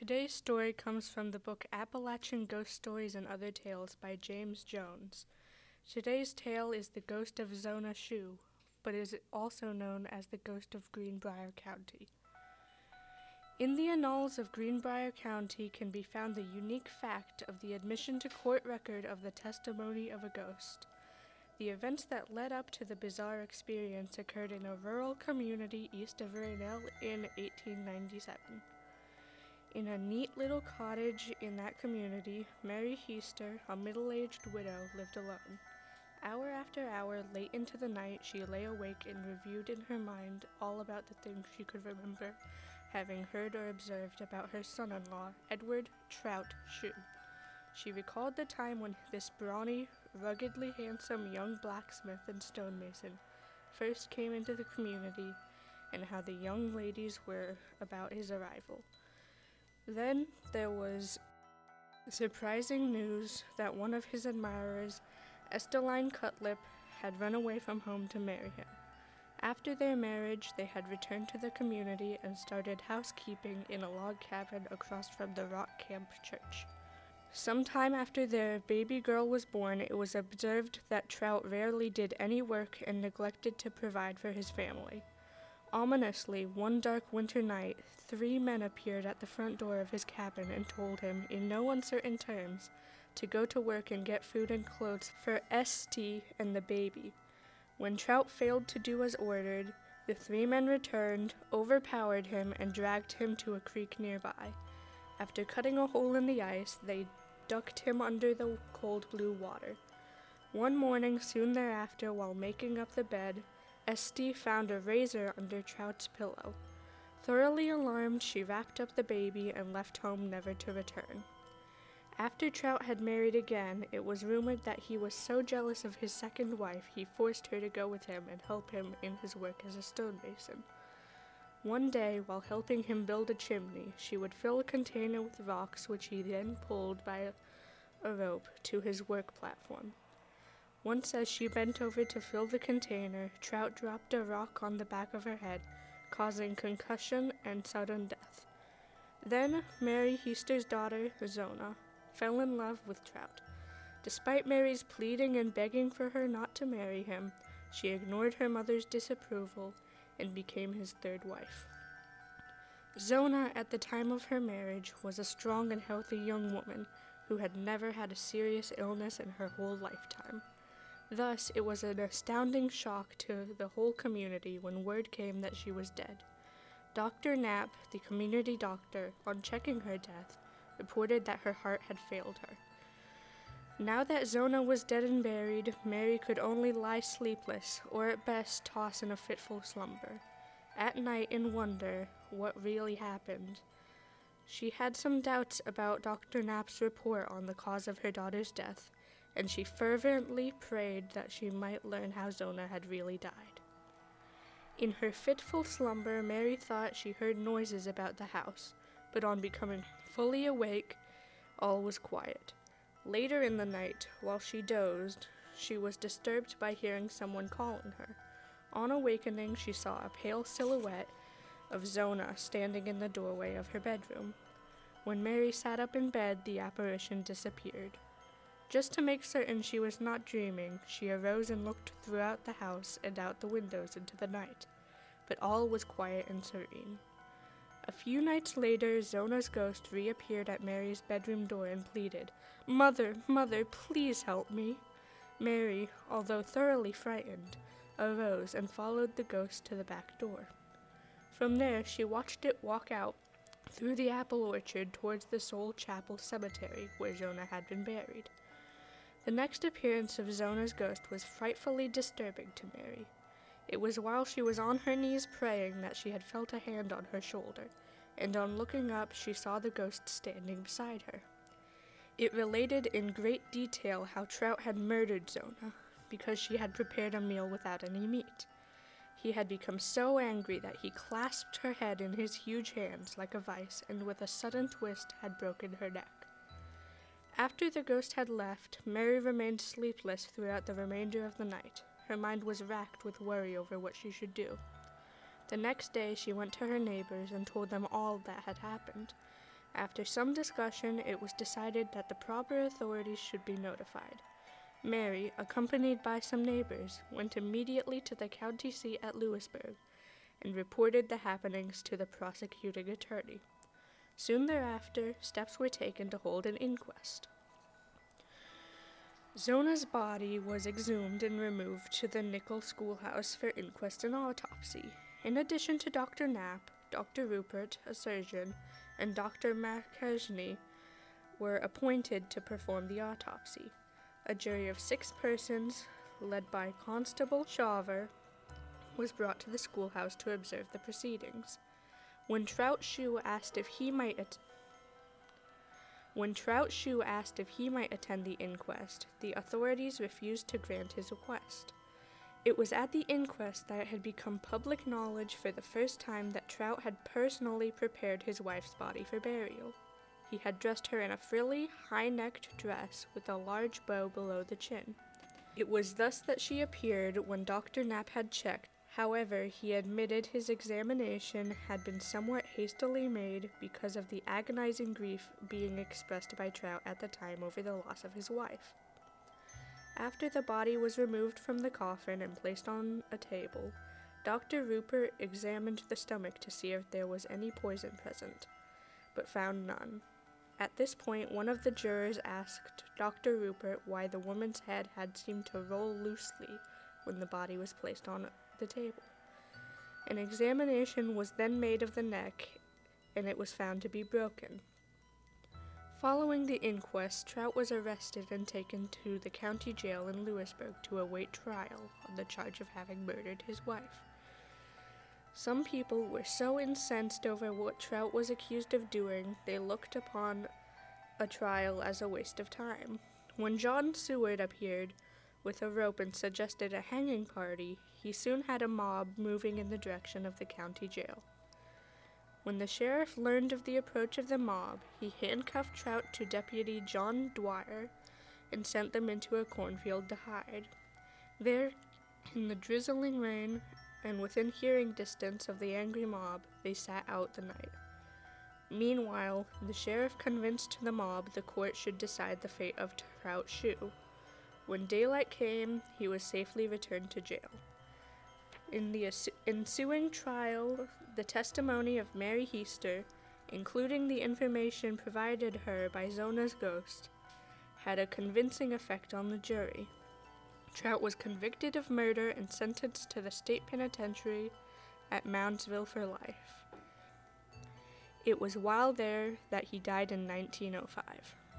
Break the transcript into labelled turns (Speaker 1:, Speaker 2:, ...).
Speaker 1: Today's story comes from the book Appalachian Ghost Stories and Other Tales by James Jones. Today's tale is The Ghost of Zona Shue, but is also known as the Ghost of Greenbrier County. In the annals of Greenbrier County can be found the unique fact of the admission to court record of the testimony of a ghost. The events that led up to the bizarre experience occurred in a rural community east of Rainelle in 1897. In a neat little cottage in that community, Mary Heaster, a middle aged widow, lived alone. Hour after hour, late into the night, she lay awake and reviewed in her mind all about the things she could remember having heard or observed about her son in law, Edward Trout Shue. She recalled the time when this brawny, ruggedly handsome young blacksmith and stonemason first came into the community and how the young ladies were about his arrival. Then there was surprising news that one of his admirers, Esteline Cutlip, had run away from home to marry him. After their marriage, they had returned to the community and started housekeeping in a log cabin across from the Rock Camp Church. Sometime after their baby girl was born, it was observed that Trout rarely did any work and neglected to provide for his family. Ominously, one dark winter night, three men appeared at the front door of his cabin and told him, in no uncertain terms, to go to work and get food and clothes for St. and the baby. When Trout failed to do as ordered, the three men returned, overpowered him, and dragged him to a creek nearby. After cutting a hole in the ice, they ducked him under the cold blue water. One morning soon thereafter, while making up the bed, Esty found a razor under Trout's pillow. Thoroughly alarmed, she wrapped up the baby and left home never to return. After Trout had married again, it was rumored that he was so jealous of his second wife he forced her to go with him and help him in his work as a stonemason. One day, while helping him build a chimney, she would fill a container with rocks, which he then pulled by a rope to his work platform. Once, as she bent over to fill the container, Trout dropped a rock on the back of her head, causing concussion and sudden death. Then, Mary Heaster's daughter, Zona, fell in love with Trout. Despite Mary's pleading and begging for her not to marry him, she ignored her mother's disapproval and became his third wife. Zona, at the time of her marriage, was a strong and healthy young woman who had never had a serious illness in her whole lifetime. Thus, it was an astounding shock to the whole community when word came that she was dead. Dr. Knapp, the community doctor, on checking her death, reported that her heart had failed her. Now that Zona was dead and buried, Mary could only lie sleepless, or at best toss in a fitful slumber. At night, in wonder what really happened. She had some doubts about Dr. Knapp's report on the cause of her daughter's death, and she fervently prayed that she might learn how Zona had really died. In her fitful slumber, Mary thought she heard noises about the house, but on becoming fully awake, all was quiet. Later in the night, while she dozed, she was disturbed by hearing someone calling her. On awakening, she saw a pale silhouette of Zona standing in the doorway of her bedroom. When Mary sat up in bed, the apparition disappeared. Just to make certain she was not dreaming, she arose and looked throughout the house and out the windows into the night, but all was quiet and serene. A few nights later, Zona's ghost reappeared at Mary's bedroom door and pleaded, Mother, mother, please help me. Mary, although thoroughly frightened, arose and followed the ghost to the back door. From there, she watched it walk out through the apple orchard towards the Soule Chapel Cemetery, where Zona had been buried. The next appearance of Zona's ghost was frightfully disturbing to Mary. It was while she was on her knees praying that she had felt a hand on her shoulder, and on looking up, she saw the ghost standing beside her. It related in great detail how Trout had murdered Zona because she had prepared a meal without any meat. He had become so angry that he clasped her head in his huge hands like a vice and with a sudden twist had broken her neck. After the ghost had left, Mary remained sleepless throughout the remainder of the night. Her mind was racked with worry over what she should do. The next day she went to her neighbors and told them all that had happened. After some discussion, it was decided that the proper authorities should be notified. Mary, accompanied by some neighbors, went immediately to the county seat at Lewisburg and reported the happenings to the prosecuting attorney. Soon thereafter, steps were taken to hold an inquest. Zona's body was exhumed and removed to the Nickel Schoolhouse for inquest and autopsy. In addition to Dr. Knapp, Dr. Rupert, a surgeon, and Dr. Makajny were appointed to perform the autopsy. A jury of six persons, led by Constable Shaver, was brought to the schoolhouse to observe the proceedings. When Trout Shue asked if he might at- when Trout Shue asked if he might attend the inquest, the authorities refused to grant his request. It was at the inquest that it had become public knowledge for the first time that Trout had personally prepared his wife's body for burial. He had dressed her in a frilly, high necked dress with a large bow below the chin. It was thus that she appeared when Dr. Knapp had checked. However, he admitted his examination had been somewhat hastily made because of the agonizing grief being expressed by Trout at the time over the loss of his wife. After the body was removed from the coffin and placed on a table, Dr. Rupert examined the stomach to see if there was any poison present, but found none. At this point, one of the jurors asked Dr. Rupert why the woman's head had seemed to roll loosely when the body was placed on the table. An examination was then made of the neck, and it was found to be broken. Following the inquest, Trout was arrested and taken to the county jail in Lewisburg to await trial on the charge of having murdered his wife. Some people were so incensed over what Trout was accused of doing, they looked upon a trial as a waste of time. When John Seward appeared with a rope and suggested a hanging party, he soon had a mob moving in the direction of the county jail. When the sheriff learned of the approach of the mob, he handcuffed Trout to Deputy John Dwyer and sent them into a cornfield to hide. There, in the drizzling rain and within hearing distance of the angry mob, they sat out the night. Meanwhile, the sheriff convinced the mob the court should decide the fate of Trout Shue. When daylight came, he was safely returned to jail. In the ensuing trial, the testimony of Mary Heaster, including the information provided her by Zona's ghost, had a convincing effect on the jury. Trout was convicted of murder and sentenced to the state penitentiary at Moundsville for life. It was while there that he died in 1905.